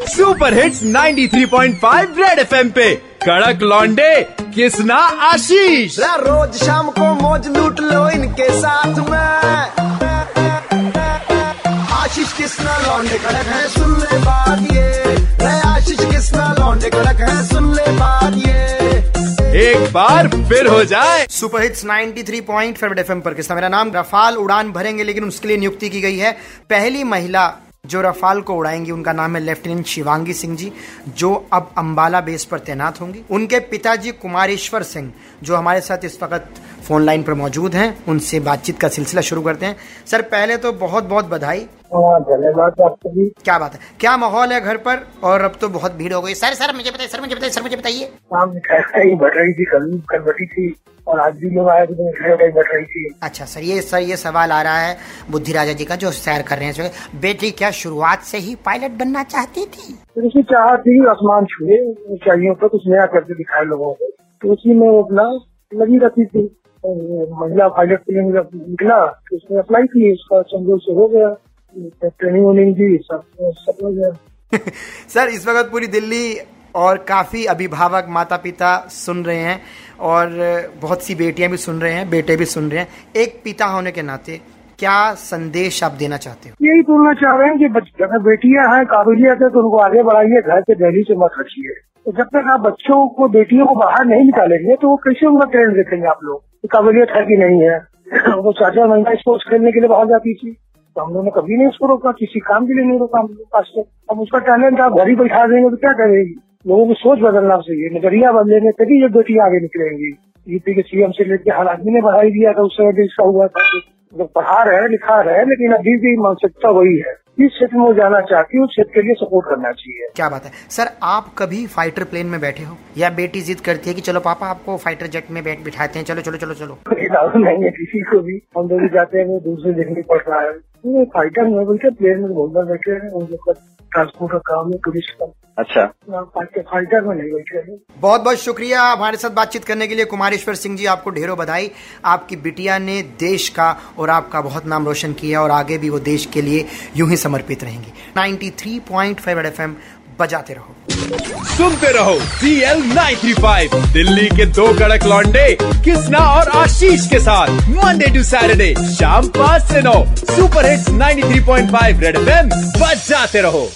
Super hits 93.5 red FM पे। कड़क लॉन्डे किसना आशीष। रोज शाम को मौज लूट लो इनके साथ में। आशीष किसना लौंडे कड़क है सुन ले बात ये। आशीष किसना लौंडे कड़क है सुन ले बात ये। एक बार फिर हो जाए। Super hits 93 point favourite FM पर किसका मेरा नाम रफाल उड़ान भरेंगे लेकिन उसके लिए नियुक्ति की गई है। पहली महिला जो रफाल को उड़ाएँगी, उनका नाम है लेफ्टिनेंट शिवांगी सिंह जी, जो अब अंबाला बेस पर तैनात होंगी। उनके पिताजी कुमारेश्वर सिंह, जो हमारे साथ इस वक्त फ़ोन लाइन पर मौजूद हैं, उनसे बातचीत का सिलसिला शुरू करते हैं। सर, पहले तो बहुत बहुत बधाई। धन्यवाद आपको भी। क्या बात है। क्या माहौल है घर पर? और अब तो बहुत भीड़ हो गई। सर सर मुझे बताइए सर मुझे बताइए सर मुझे बताइए। शाम बढ़ रही थी कल कल बढ़ी थी और आज भी लोग आए थे तो बढ़ रही थी। अच्छा सर ये सर ये सवाल आ रहा है बुद्धि राजा जी का जो सैर कर रहे हैं बेटी क्या शुरुआत से ही पायलट बनना चाहती थी? तो उसी चाह थी आसमान छुए ऊंचाइयों पर कुछ नया करके दिखाए लोगों को। तो उसी में अपना लगी रहती थी। महिला पायलट के लिए निकला तो उसने अप्लाई की उसका संजोग से हो गया। ट्रेनिंग वनिंग दी सब सब सर इस वक्त पूरी दिल्ली और काफ़ी अभिभावक माता पिता सुन रहे हैं और बहुत सी बेटियाँ भी सुन रहे हैं बेटे भी सुन रहे हैं। एक पिता होने के नाते क्या संदेश आप देना चाहते हो? यही बोलना चाह रहे हैं कि अगर बेटियाँ हैं काबिलियत है तो उनको आगे बढ़ाइए घर के दहली से मत रखिए। तो जब तक आप बच्चों को बेटियों को बाहर नहीं निकालेंगे तो वो कैसे उनका ट्रेंड देखेंगे आप लोग काबिलियत है कि नहीं है? वो चार चार महिला स्पोर्ट्स खेलने के लिए बाहर जाती थी। तो हम लोगों ने कभी नहीं उसको रोका, किसी काम के लिए नहीं रोका, हम पास से। अब उसका टैलेंट आप घर ही बैठा देंगे तो क्या करेगी लोगों की सोच बदलना चाहिए, नज़रिया बदलेंगे, तभी ये बेटी आगे निकलेंगी। यूपी के सीएम से लेकर हर आदमी ने बढ़ाई दिया था उस समय इसका हुआ था। जो पढ़ा रहे, लिखा रहे, लेकिन अभी भी मानसिकता वही है। जिस क्षेत्र में वो जाना चाहती है उस क्षेत्र के लिए सपोर्ट करना चाहिए। क्या बात है? सर आप कभी फाइटर प्लेन में बैठे हो? या बेटी जिद करती है कि चलो पापा आपको फाइटर जेट में बैठ बिठाते हैं चलो चलो चलो चलो। नहीं है किसी को भी। हम लोग जाते हैं से देखने पड़ रहा है। फाइटर में बोलते प्लेन में बहुत बार बैठे हैं ट्रांसपोर्ट का काम है टूरिस्ट का। अच्छा। बहुत बहुत शुक्रिया हमारे साथ बातचीत करने के लिए। कुमारेश्वर सिंह जी आपको ढेरों बधाई। आपकी बिटिया ने देश का और आपका बहुत नाम रोशन किया और आगे भी वो देश के लिए यूँ ही समर्पित रहेंगी। 93.5 रेड एफएम बजाते रहो। सुनते रहो सी एल दिल्ली के दो कड़क लॉन्डे किसना और आशीष के साथ मंडे टू सैटरडे शाम पाँच से नौ सुपर हिट्स 93.5 रेड एफएम बजाते रहो।